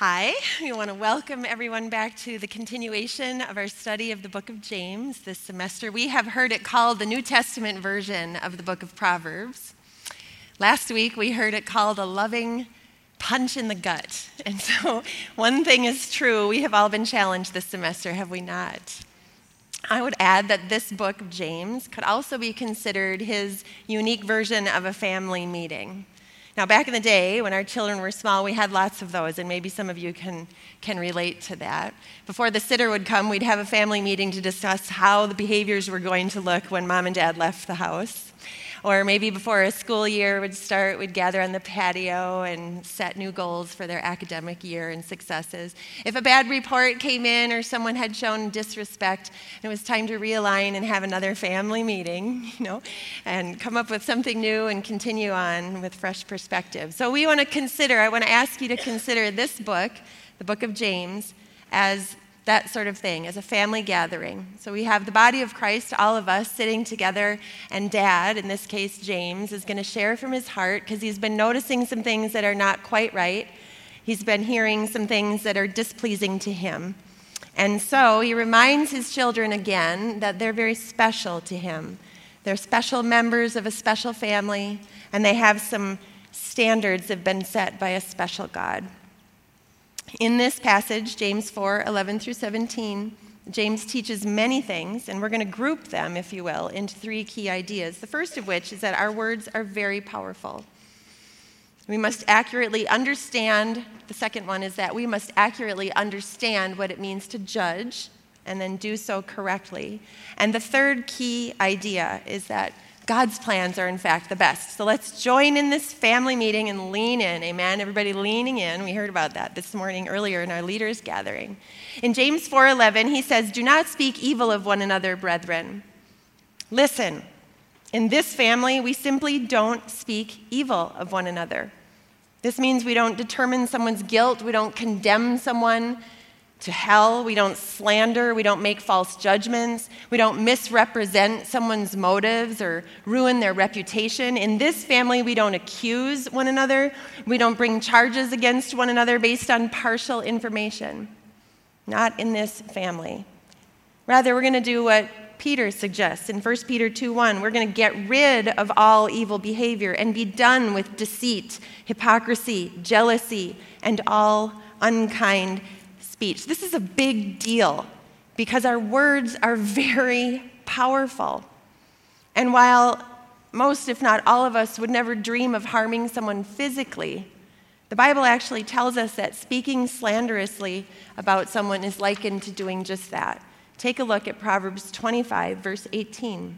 Hi, we want to welcome everyone back to the continuation of our study of the book of James this semester. We have heard it called the New Testament version of the book of Proverbs. Last week we heard it called a loving punch in the gut. And so, one thing is true we have all been challenged this semester, have we not? I would add that this book of James could also be considered his unique version of a family meeting. Now, back in the day when our children were small, we had lots of those, and maybe some of you can, can relate to that. Before the sitter would come, we'd have a family meeting to discuss how the behaviors were going to look when mom and dad left the house. Or maybe before a school year would start, we'd gather on the patio and set new goals for their academic year and successes. If a bad report came in or someone had shown disrespect, it was time to realign and have another family meeting, you know, and come up with something new and continue on with fresh perspective. So we want to consider, I want to ask you to consider this book, the book of James, as that sort of thing, as a family gathering. So we have the body of Christ, all of us sitting together, and dad, in this case James, is going to share from his heart because he's been noticing some things that are not quite right. He's been hearing some things that are displeasing to him. And so he reminds his children again that they're very special to him. They're special members of a special family, and they have some standards that have been set by a special God. In this passage, James 4 11 through 17, James teaches many things, and we're going to group them, if you will, into three key ideas. The first of which is that our words are very powerful. We must accurately understand, the second one is that we must accurately understand what it means to judge and then do so correctly. And the third key idea is that God's plans are, in fact, the best. So let's join in this family meeting and lean in. Amen. Everybody leaning in. We heard about that this morning earlier in our leaders' gathering. In James 4:11, he says, "Do not speak evil of one another, brethren." Listen. In this family, we simply don't speak evil of one another. This means we don't determine someone's guilt, we don't condemn someone, to hell. We don't slander. We don't make false judgments. We don't misrepresent someone's motives or ruin their reputation. In this family, we don't accuse one another. We don't bring charges against one another based on partial information. Not in this family. Rather, we're going to do what Peter suggests in 1 Peter 2:1. We're going to get rid of all evil behavior and be done with deceit, hypocrisy, jealousy, and all unkind speech. This is a big deal because our words are very powerful. And while most, if not all of us, would never dream of harming someone physically, the Bible actually tells us that speaking slanderously about someone is likened to doing just that. Take a look at Proverbs 25, verse 18.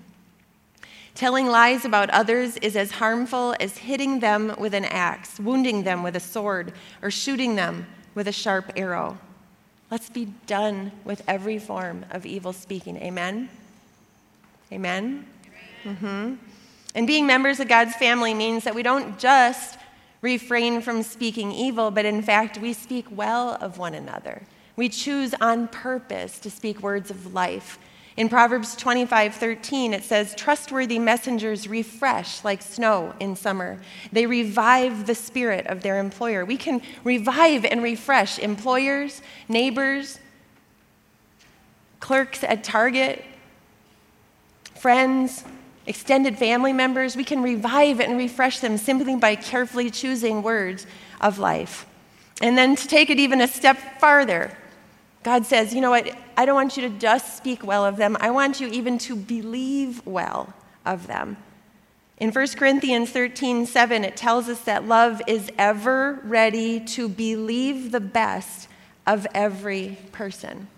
Telling lies about others is as harmful as hitting them with an axe, wounding them with a sword, or shooting them with a sharp arrow. Let's be done with every form of evil speaking. Amen? Amen? Mm-hmm. And being members of God's family means that we don't just refrain from speaking evil, but in fact, we speak well of one another. We choose on purpose to speak words of life in Proverbs 25 13, it says, Trustworthy messengers refresh like snow in summer. They revive the spirit of their employer. We can revive and refresh employers, neighbors, clerks at Target, friends, extended family members. We can revive and refresh them simply by carefully choosing words of life. And then to take it even a step farther, God says, you know what? I don't want you to just speak well of them. I want you even to believe well of them. In 1 Corinthians 13, 7, it tells us that love is ever ready to believe the best of every person.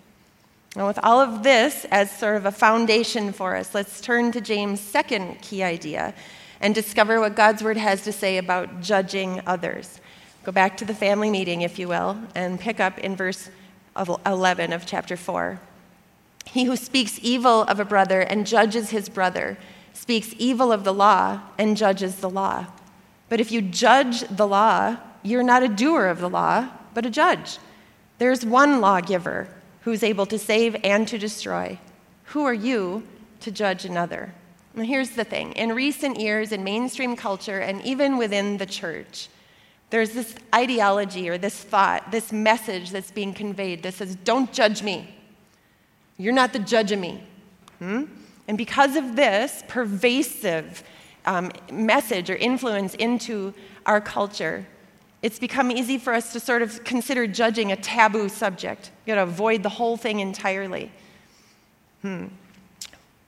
And with all of this as sort of a foundation for us, let's turn to James' second key idea and discover what God's word has to say about judging others. Go back to the family meeting, if you will, and pick up in verse 11 of chapter 4. He who speaks evil of a brother and judges his brother speaks evil of the law and judges the law. But if you judge the law, you're not a doer of the law, but a judge. There's one lawgiver who's able to save and to destroy. Who are you to judge another? Now, here's the thing in recent years in mainstream culture and even within the church, There's this ideology or this thought, this message that's being conveyed that says, Don't judge me. You're not the judge of me. Hmm? And because of this pervasive um, message or influence into our culture, it's become easy for us to sort of consider judging a taboo subject. You got to avoid the whole thing entirely. Hmm.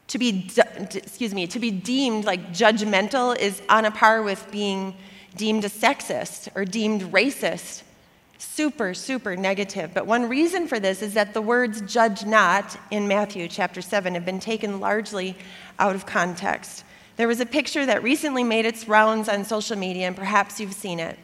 To be, excuse me, to be deemed like judgmental is on a par with being deemed a sexist or deemed racist. Super, super negative. But one reason for this is that the words judge not in Matthew chapter 7 have been taken largely out of context. There was a picture that recently made its rounds on social media, and perhaps you've seen it.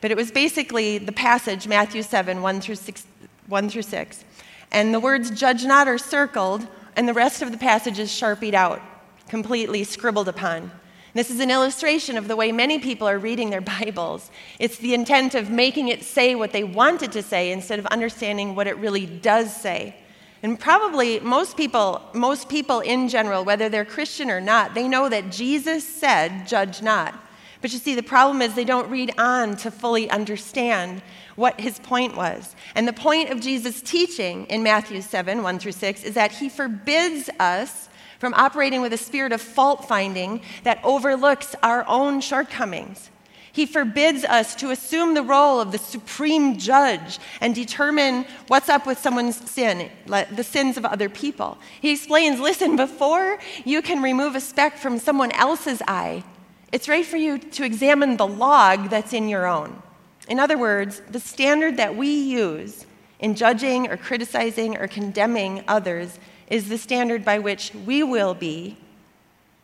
But it was basically the passage, Matthew 7, 1 through 6. 1 through 6. And the words judge not are circled, and the rest of the passage is sharpied out, completely scribbled upon. This is an illustration of the way many people are reading their Bibles. It's the intent of making it say what they want it to say instead of understanding what it really does say. And probably most people, most people in general, whether they're Christian or not, they know that Jesus said, judge not. But you see, the problem is they don't read on to fully understand what his point was. And the point of Jesus' teaching in Matthew 7, 1 through 6, is that he forbids us from operating with a spirit of fault finding that overlooks our own shortcomings. He forbids us to assume the role of the supreme judge and determine what's up with someone's sin, the sins of other people. He explains listen, before you can remove a speck from someone else's eye, it's right for you to examine the log that's in your own. In other words, the standard that we use in judging or criticizing or condemning others is the standard by which we will be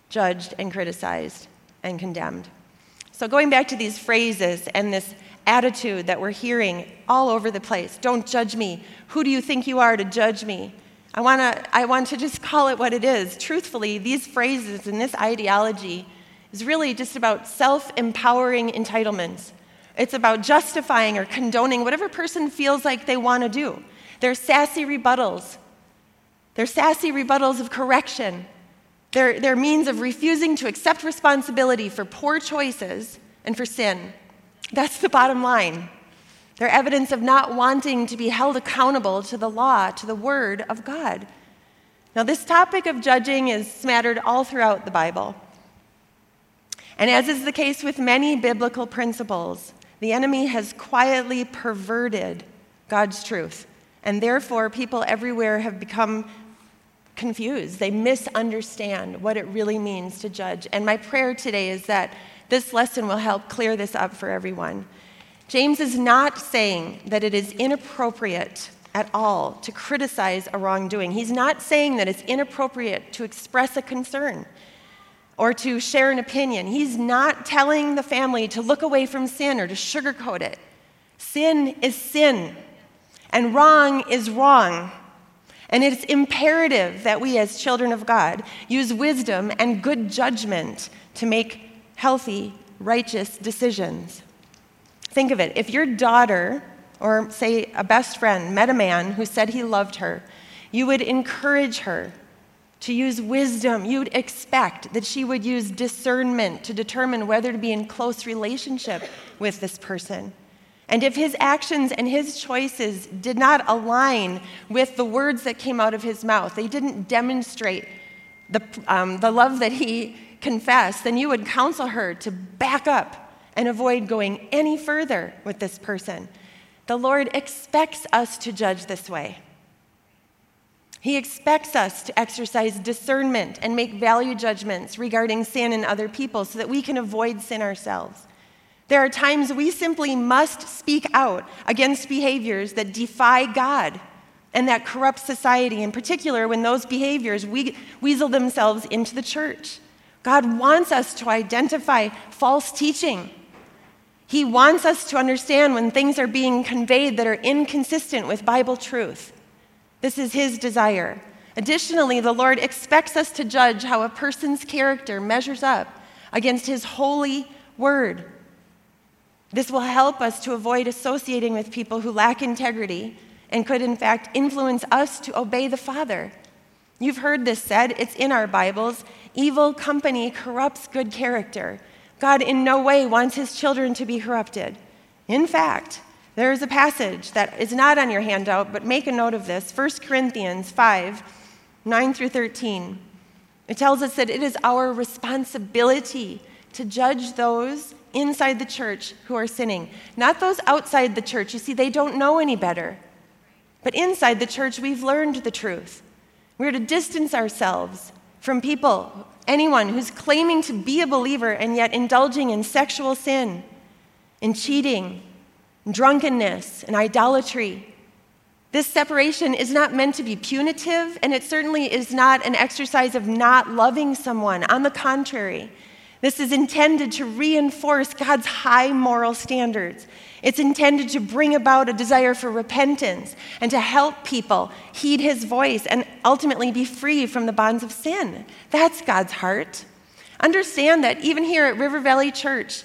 judged and criticized and condemned. So, going back to these phrases and this attitude that we're hearing all over the place don't judge me. Who do you think you are to judge me? I, wanna, I want to just call it what it is. Truthfully, these phrases and this ideology is really just about self empowering entitlements. It's about justifying or condoning whatever person feels like they want to do. They're sassy rebuttals they're sassy rebuttals of correction. They're, they're means of refusing to accept responsibility for poor choices and for sin. That's the bottom line. They're evidence of not wanting to be held accountable to the law, to the word of God. Now, this topic of judging is smattered all throughout the Bible. And as is the case with many biblical principles, the enemy has quietly perverted God's truth. And therefore, people everywhere have become confused. They misunderstand what it really means to judge. And my prayer today is that this lesson will help clear this up for everyone. James is not saying that it is inappropriate at all to criticize a wrongdoing. He's not saying that it's inappropriate to express a concern or to share an opinion. He's not telling the family to look away from sin or to sugarcoat it. Sin is sin, and wrong is wrong. And it's imperative that we, as children of God, use wisdom and good judgment to make healthy, righteous decisions. Think of it if your daughter, or say a best friend, met a man who said he loved her, you would encourage her to use wisdom. You'd expect that she would use discernment to determine whether to be in close relationship with this person. And if his actions and his choices did not align with the words that came out of his mouth, they didn't demonstrate the, um, the love that he confessed, then you would counsel her to back up and avoid going any further with this person. The Lord expects us to judge this way. He expects us to exercise discernment and make value judgments regarding sin in other people so that we can avoid sin ourselves. There are times we simply must speak out against behaviors that defy God and that corrupt society, in particular when those behaviors we- weasel themselves into the church. God wants us to identify false teaching. He wants us to understand when things are being conveyed that are inconsistent with Bible truth. This is His desire. Additionally, the Lord expects us to judge how a person's character measures up against His holy word. This will help us to avoid associating with people who lack integrity and could, in fact, influence us to obey the Father. You've heard this said, it's in our Bibles. Evil company corrupts good character. God in no way wants his children to be corrupted. In fact, there is a passage that is not on your handout, but make a note of this 1 Corinthians 5 9 through 13. It tells us that it is our responsibility to judge those inside the church who are sinning, not those outside the church. You see, they don't know any better. But inside the church, we've learned the truth. We're to distance ourselves from people, anyone who's claiming to be a believer and yet indulging in sexual sin, in cheating, drunkenness, and idolatry. This separation is not meant to be punitive, and it certainly is not an exercise of not loving someone. On the contrary, this is intended to reinforce God's high moral standards. It's intended to bring about a desire for repentance and to help people heed his voice and ultimately be free from the bonds of sin. That's God's heart. Understand that even here at River Valley Church,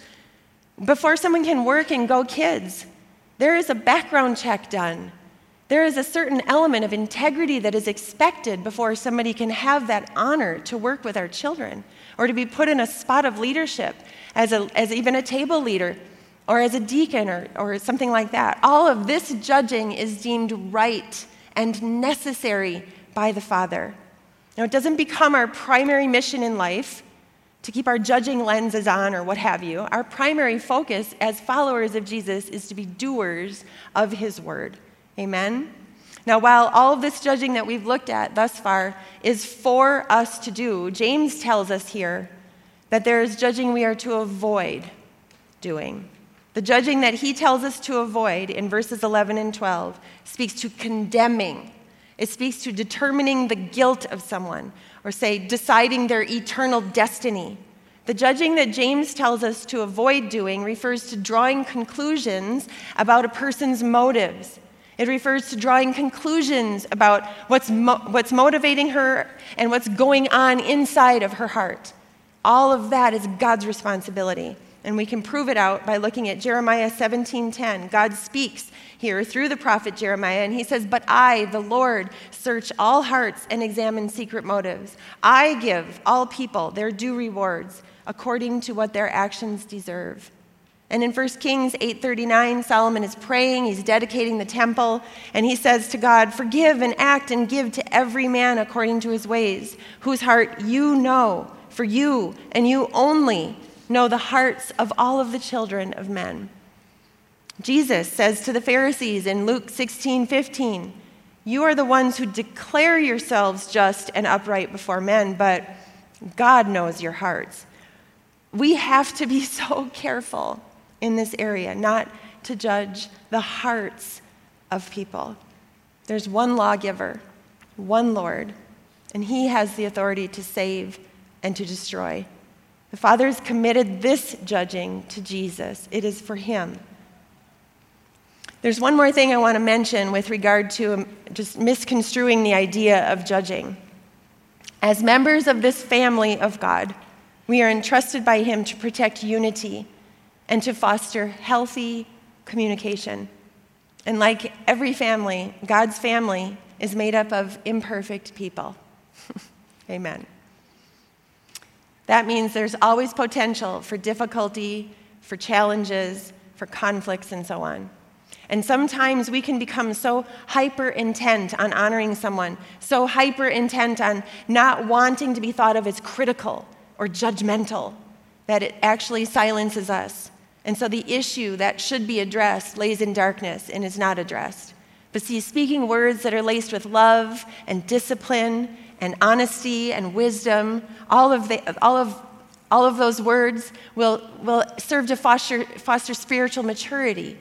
before someone can work and go kids, there is a background check done. There is a certain element of integrity that is expected before somebody can have that honor to work with our children or to be put in a spot of leadership as, a, as even a table leader or as a deacon or, or something like that. All of this judging is deemed right and necessary by the Father. Now, it doesn't become our primary mission in life to keep our judging lenses on or what have you. Our primary focus as followers of Jesus is to be doers of his word. Amen? Now, while all of this judging that we've looked at thus far is for us to do, James tells us here that there is judging we are to avoid doing. The judging that he tells us to avoid in verses 11 and 12 speaks to condemning. It speaks to determining the guilt of someone, or say, deciding their eternal destiny. The judging that James tells us to avoid doing refers to drawing conclusions about a person's motives. It refers to drawing conclusions about what's, mo- what's motivating her and what's going on inside of her heart. All of that is God's responsibility. And we can prove it out by looking at Jeremiah 17:10. God speaks here through the prophet Jeremiah and he says, "But I, the Lord, search all hearts and examine secret motives. I give all people their due rewards according to what their actions deserve." And in 1 Kings 8:39, Solomon is praying, he's dedicating the temple, and he says to God, "Forgive and act and give to every man according to his ways, whose heart you know, for you and you only know the hearts of all of the children of men. Jesus says to the Pharisees in Luke 16:15, You are the ones who declare yourselves just and upright before men, but God knows your hearts. We have to be so careful in this area not to judge the hearts of people. There's one lawgiver, one Lord, and he has the authority to save and to destroy. The Father has committed this judging to Jesus, it is for him. There's one more thing I want to mention with regard to um, just misconstruing the idea of judging. As members of this family of God, we are entrusted by Him to protect unity and to foster healthy communication. And like every family, God's family is made up of imperfect people. Amen. That means there's always potential for difficulty, for challenges, for conflicts, and so on. And sometimes we can become so hyper intent on honoring someone, so hyper intent on not wanting to be thought of as critical or judgmental, that it actually silences us. And so the issue that should be addressed lays in darkness and is not addressed. But see, speaking words that are laced with love and discipline and honesty and wisdom, all of, the, all of, all of those words will, will serve to foster, foster spiritual maturity.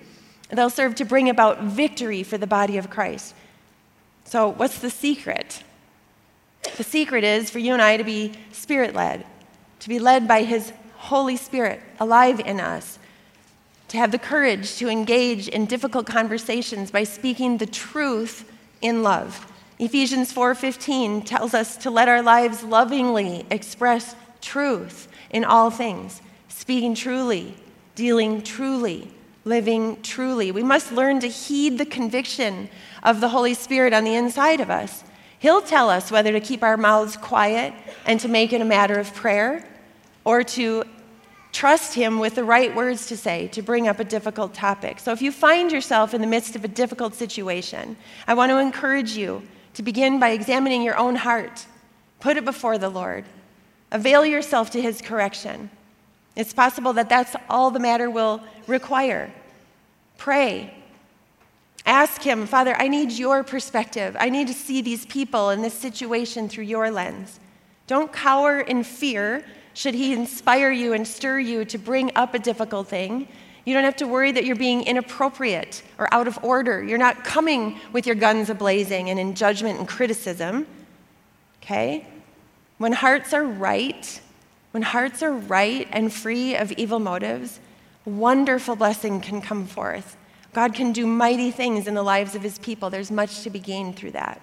They'll serve to bring about victory for the body of Christ. So, what's the secret? The secret is for you and I to be spirit led, to be led by His Holy Spirit alive in us, to have the courage to engage in difficult conversations by speaking the truth in love. Ephesians 4:15 tells us to let our lives lovingly express truth in all things, speaking truly, dealing truly, living truly. We must learn to heed the conviction of the Holy Spirit on the inside of us. He'll tell us whether to keep our mouths quiet and to make it a matter of prayer or to trust Him with the right words to say to bring up a difficult topic. So if you find yourself in the midst of a difficult situation, I want to encourage you to begin by examining your own heart. Put it before the Lord. Avail yourself to His correction. It's possible that that's all the matter will require. Pray. Ask Him, Father, I need your perspective. I need to see these people and this situation through your lens. Don't cower in fear should He inspire you and stir you to bring up a difficult thing. You don't have to worry that you're being inappropriate or out of order. You're not coming with your guns ablazing and in judgment and criticism. Okay? When hearts are right, when hearts are right and free of evil motives, wonderful blessing can come forth. God can do mighty things in the lives of his people. There's much to be gained through that.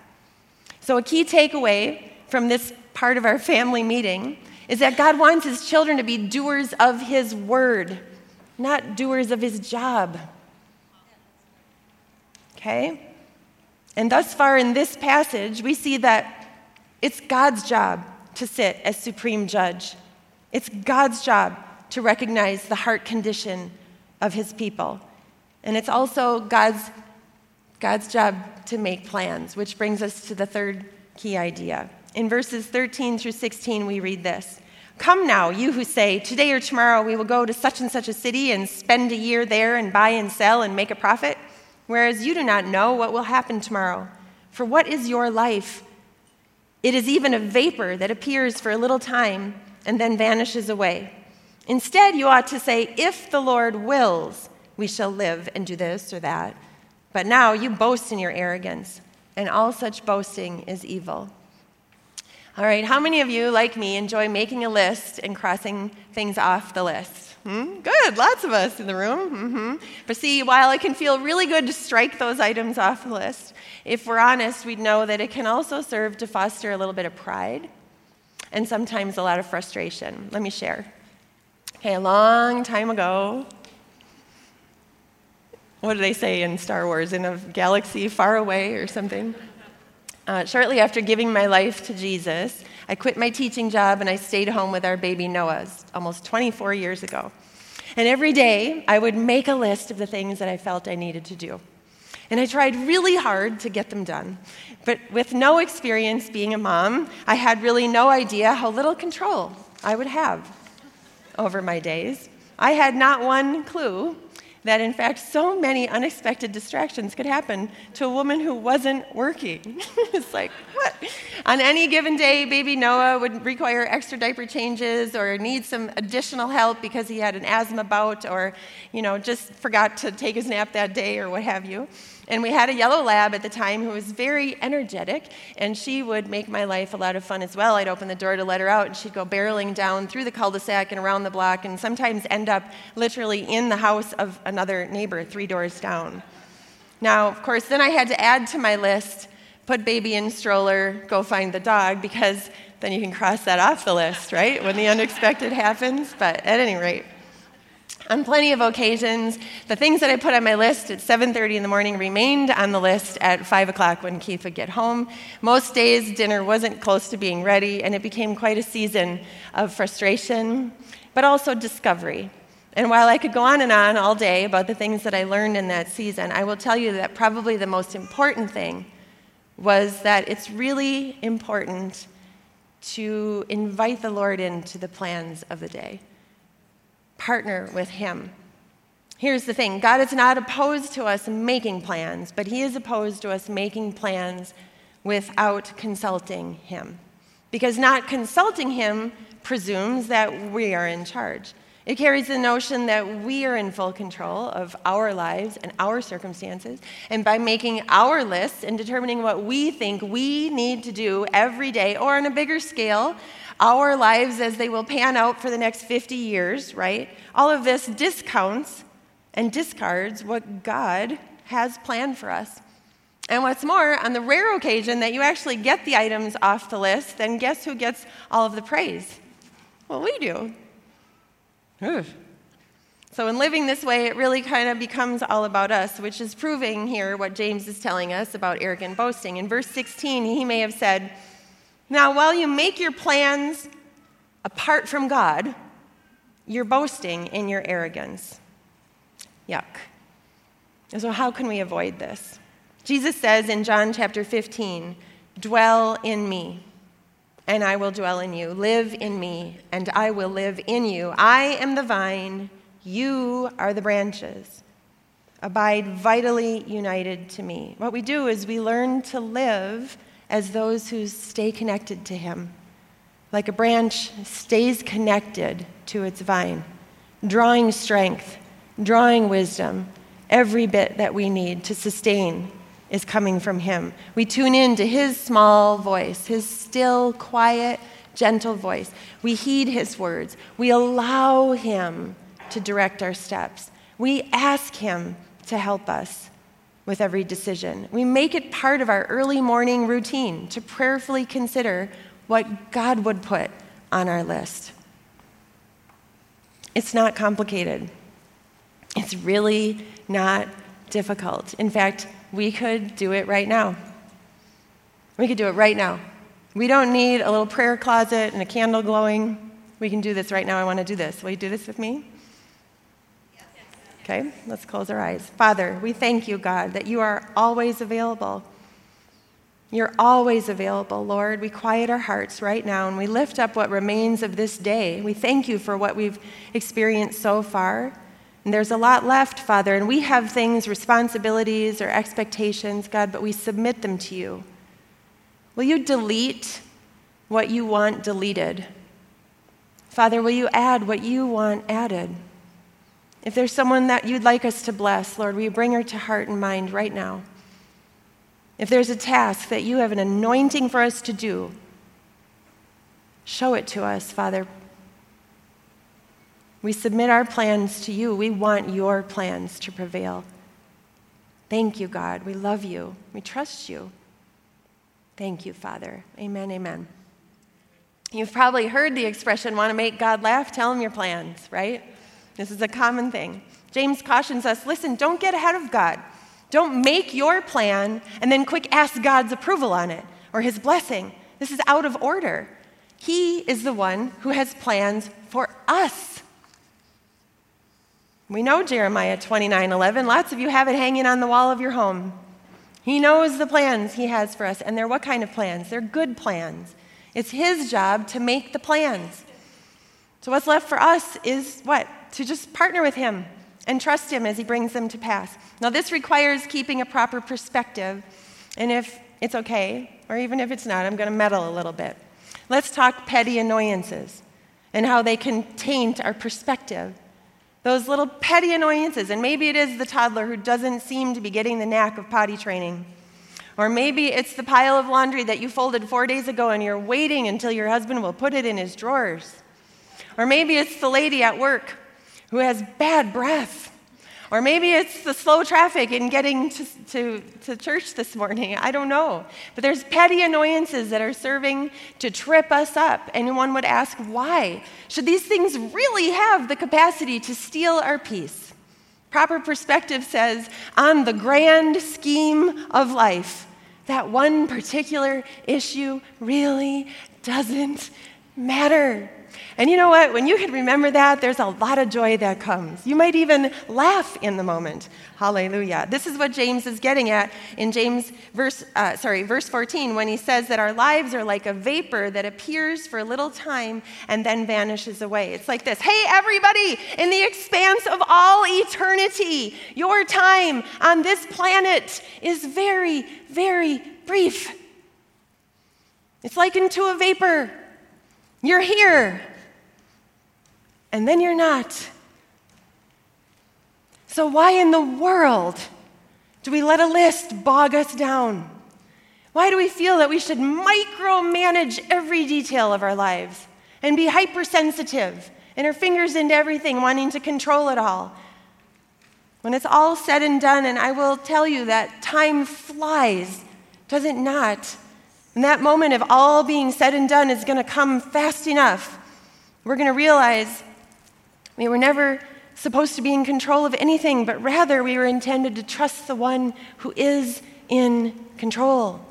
So, a key takeaway from this part of our family meeting is that God wants his children to be doers of his word, not doers of his job. Okay? And thus far in this passage, we see that it's God's job to sit as supreme judge. It's God's job to recognize the heart condition of his people. And it's also God's, God's job to make plans, which brings us to the third key idea. In verses 13 through 16, we read this Come now, you who say, Today or tomorrow we will go to such and such a city and spend a year there and buy and sell and make a profit, whereas you do not know what will happen tomorrow. For what is your life? It is even a vapor that appears for a little time and then vanishes away. Instead, you ought to say, If the Lord wills, we shall live and do this or that. But now you boast in your arrogance, and all such boasting is evil. All right, how many of you, like me, enjoy making a list and crossing things off the list? Hmm? Good, lots of us in the room. Mm-hmm. But see, while it can feel really good to strike those items off the list, if we're honest, we'd know that it can also serve to foster a little bit of pride and sometimes a lot of frustration. Let me share. Okay, a long time ago, what do they say in Star Wars? In a galaxy far away or something? Uh, shortly after giving my life to Jesus, I quit my teaching job and I stayed home with our baby Noah almost 24 years ago. And every day I would make a list of the things that I felt I needed to do. And I tried really hard to get them done. But with no experience being a mom, I had really no idea how little control I would have over my days. I had not one clue that, in fact, so many unexpected distractions could happen to a woman who wasn't working. it's like, what? On any given day, baby Noah would require extra diaper changes or need some additional help because he had an asthma bout or, you know, just forgot to take his nap that day or what have you. And we had a yellow lab at the time who was very energetic, and she would make my life a lot of fun as well. I'd open the door to let her out, and she'd go barreling down through the cul de sac and around the block, and sometimes end up literally in the house of another neighbor three doors down. Now, of course, then I had to add to my list put baby in stroller, go find the dog, because then you can cross that off the list, right? When the unexpected happens. But at any rate, on plenty of occasions, the things that I put on my list at 7:30 in the morning remained on the list at 5 o'clock when Keith would get home. Most days, dinner wasn't close to being ready, and it became quite a season of frustration, but also discovery. And while I could go on and on all day about the things that I learned in that season, I will tell you that probably the most important thing was that it's really important to invite the Lord into the plans of the day partner with Him. Here's the thing God is not opposed to us making plans, but He is opposed to us making plans without consulting Him. Because not consulting Him presumes that we are in charge. It carries the notion that we are in full control of our lives and our circumstances. And by making our lists and determining what we think we need to do every day, or on a bigger scale, our lives as they will pan out for the next 50 years, right? All of this discounts and discards what God has planned for us. And what's more, on the rare occasion that you actually get the items off the list, then guess who gets all of the praise? Well, we do. So, in living this way, it really kind of becomes all about us, which is proving here what James is telling us about arrogant boasting. In verse 16, he may have said, now, while you make your plans apart from God, You're boasting in your arrogance. Yuck. So, how can we avoid this? Jesus says in John chapter 15, Dwell in me, and I will dwell in you. Live in me, and I will live in you. I am the vine, you are the branches. Abide vitally united to me. What we do is we learn to live as those who stay connected to Him. Like a branch stays connected to its vine, drawing strength, drawing wisdom, every bit that we need to sustain is coming from Him. We tune in to His small voice, His still, quiet, gentle voice. We heed His words. We allow Him to direct our steps. We ask Him to help us with every decision. We make it part of our early morning routine to prayerfully consider what God would put on our list. It's not complicated. It's really not difficult. In fact, we could do it right now. We could do it right now. We don't need a little prayer closet and a candle glowing. We can do this right now. I want to do this. Will you do this with me? Okay, let's close our eyes. Father, we thank you, God, that you are always available. You're always available, Lord. We quiet our hearts right now and we lift up what remains of this day. We thank you for what we've experienced so far. And there's a lot left, Father, and we have things, responsibilities or expectations, God, but we submit them to you. Will you delete what you want deleted? Father, will you add what you want added? If there's someone that you'd like us to bless, Lord, will you bring her to heart and mind right now? If there's a task that you have an anointing for us to do, show it to us, Father. We submit our plans to you. We want your plans to prevail. Thank you, God. We love you. We trust you. Thank you, Father. Amen, amen. You've probably heard the expression, want to make God laugh? Tell him your plans, right? This is a common thing. James cautions us listen, don't get ahead of God. Don't make your plan and then quick ask God's approval on it or his blessing. This is out of order. He is the one who has plans for us. We know Jeremiah 29 11. Lots of you have it hanging on the wall of your home. He knows the plans he has for us, and they're what kind of plans? They're good plans. It's his job to make the plans. So, what's left for us is what? To just partner with him and trust him as he brings them to pass. Now, this requires keeping a proper perspective, and if it's okay, or even if it's not, I'm going to meddle a little bit. Let's talk petty annoyances and how they can taint our perspective. Those little petty annoyances, and maybe it is the toddler who doesn't seem to be getting the knack of potty training. Or maybe it's the pile of laundry that you folded four days ago and you're waiting until your husband will put it in his drawers. Or maybe it's the lady at work who has bad breath. Or maybe it's the slow traffic in getting to, to, to, church this morning. I don't know. But there's petty annoyances that are serving to trip us up. And one would ask, why? Should these things really have the capacity to steal our peace? Proper perspective says, on the grand scheme of life, that one particular issue really doesn't matter. And you know what? When you can remember that, there's a lot of joy that comes. You might even laugh in the moment. Hallelujah. This is what James is getting at in James verse uh, sorry, verse 14 when he says that our lives are like a vapor that appears for a little time and then vanishes away. It's like this. Hey everybody, in the expanse of all eternity, your time on this planet is very very brief. It's like into a vapor. You're here, and then you're not. So, why in the world do we let a list bog us down? Why do we feel that we should micromanage every detail of our lives and be hypersensitive and our fingers into everything, wanting to control it all? When it's all said and done, and I will tell you that time flies, does it not? And that moment of all being said and done is going to come fast enough. We're going to realize we were never supposed to be in control of anything, but rather we were intended to trust the one who is in control.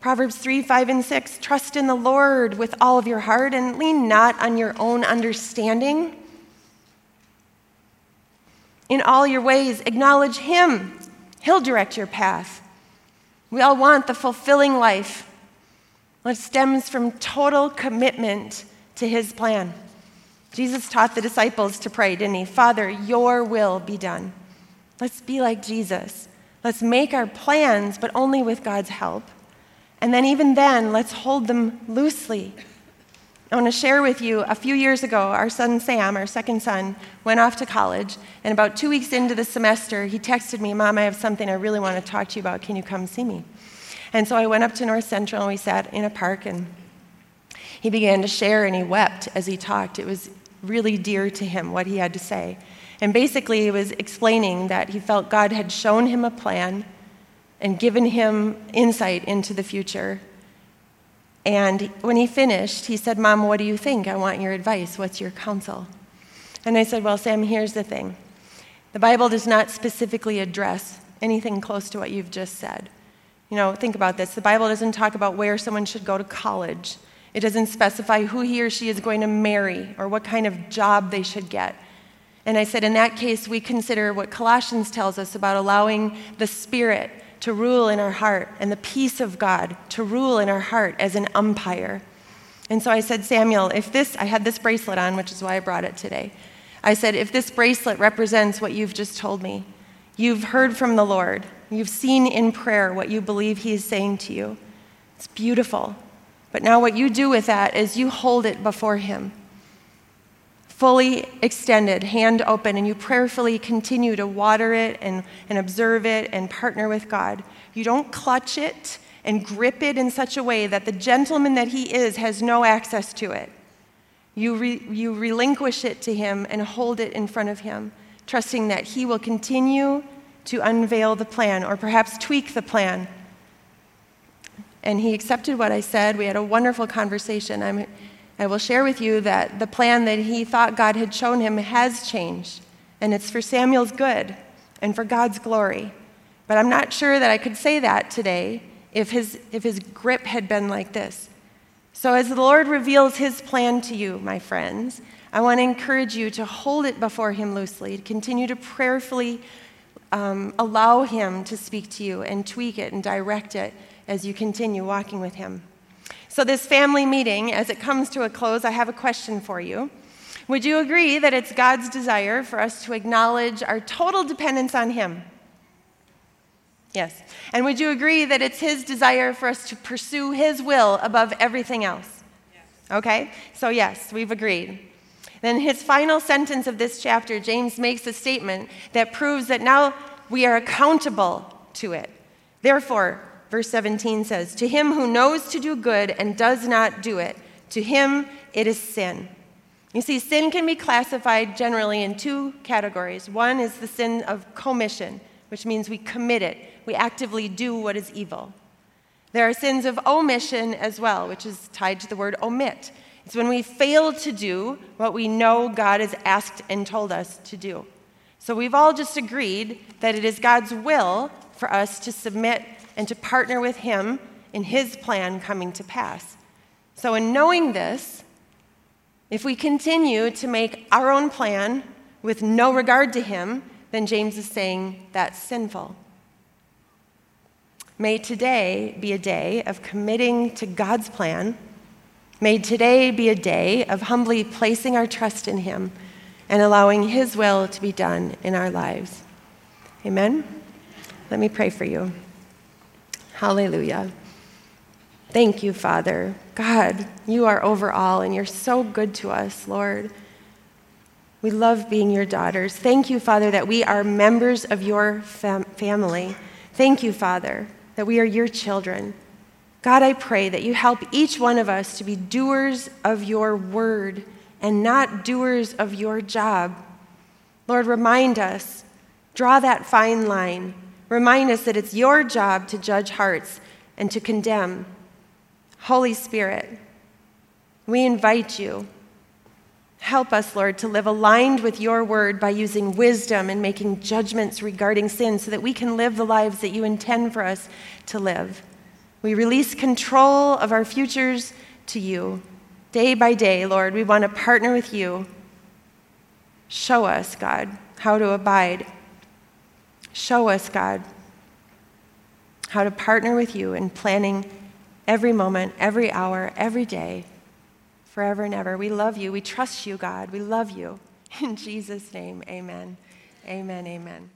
Proverbs 3, 5, and 6 Trust in the Lord with all of your heart and lean not on your own understanding. In all your ways, acknowledge Him. He'll direct your path. We all want the fulfilling life. It stems from total commitment to His plan. Jesus taught the disciples to pray, didn't He? Father, your will be done. Let's be like Jesus. Let's make our plans, but only with God's help. And then, even then, let's hold them loosely. I want to share with you a few years ago, our son Sam, our second son, went off to college. And about two weeks into the semester, he texted me, Mom, I have something I really want to talk to you about. Can you come see me? And so I went up to North Central and we sat in a park and he began to share and he wept as he talked. It was really dear to him what he had to say. And basically, he was explaining that he felt God had shown him a plan and given him insight into the future. And when he finished, he said, Mom, what do you think? I want your advice. What's your counsel? And I said, Well, Sam, here's the thing the Bible does not specifically address anything close to what you've just said. You know, think about this. The Bible doesn't talk about where someone should go to college. It doesn't specify who he or she is going to marry or what kind of job they should get. And I said, in that case, we consider what Colossians tells us about allowing the Spirit to rule in our heart and the peace of God to rule in our heart as an umpire. And so I said, Samuel, if this, I had this bracelet on, which is why I brought it today. I said, if this bracelet represents what you've just told me, you've heard from the Lord, you've seen in prayer what you believe He is saying to you. It's beautiful. But now, what you do with that is you hold it before Him, fully extended, hand open, and you prayerfully continue to water it and, and observe it and partner with God. You don't clutch it and grip it in such a way that the gentleman that He is has no access to it. You, re, you relinquish it to Him and hold it in front of Him, trusting that He will continue to unveil the plan or perhaps tweak the plan and he accepted what I said. We had a wonderful conversation. I'm, I will share with you that the plan that he thought God had shown him has changed, and it's for Samuel's good and for God's glory. But I'm not sure that I could say that today if his, if his grip had been like this. So, as the Lord reveals his plan to you, my friends, I want to encourage you to hold it before him loosely, to continue to prayerfully um, allow him to speak to you and tweak it and direct it as you continue walking with Him. So, this family meeting, as it comes to a close, I have a question for you. Would you agree that it's God's desire for us to acknowledge our total dependence on Him? Yes. And would you agree that it's His desire for us to pursue His will above everything else? Yes. Okay? So, yes, we've agreed. Then, his final sentence of this chapter, James makes a statement that proves that now we are accountable to it. Therefore, verse 17 says, To him who knows to do good and does not do it, to him it is sin. You see, sin can be classified generally in two categories. One is the sin of commission, which means we commit it, we actively do what is evil. There are sins of omission as well, which is tied to the word omit. It's when we fail to do what we know God has asked and told us to do. So we've all just agreed that it is God's will for us to submit and to partner with Him in His plan coming to pass. So, in knowing this, if we continue to make our own plan with no regard to Him, then James is saying that's sinful. May today be a day of committing to God's plan. May today be a day of humbly placing our trust in Him and allowing His will to be done in our lives. Amen? Let me pray for you. Hallelujah. Thank you, Father. God, you are over all, and you're so good to us, Lord. We love being your daughters. Thank you, Father, that we are members of your fam- family. Thank you, Father, that we are your children. God, I pray that you help each one of us to be doers of your word and not doers of your job. Lord, remind us, draw that fine line Remind us that it's your job to judge hearts and to condemn. Holy Spirit, we invite you. Help us, Lord, to live aligned with your word by using wisdom and making judgments regarding sin so that we can live the lives that you intend for us to live. We release control of our futures to you. Day by day, Lord, we want to partner with you. Show us, God, how to abide. Show us, God, how to partner with you in planning every moment, every hour, every day, forever and ever. We love you. We trust you, God. We love you. In Jesus' name, amen. Amen, amen.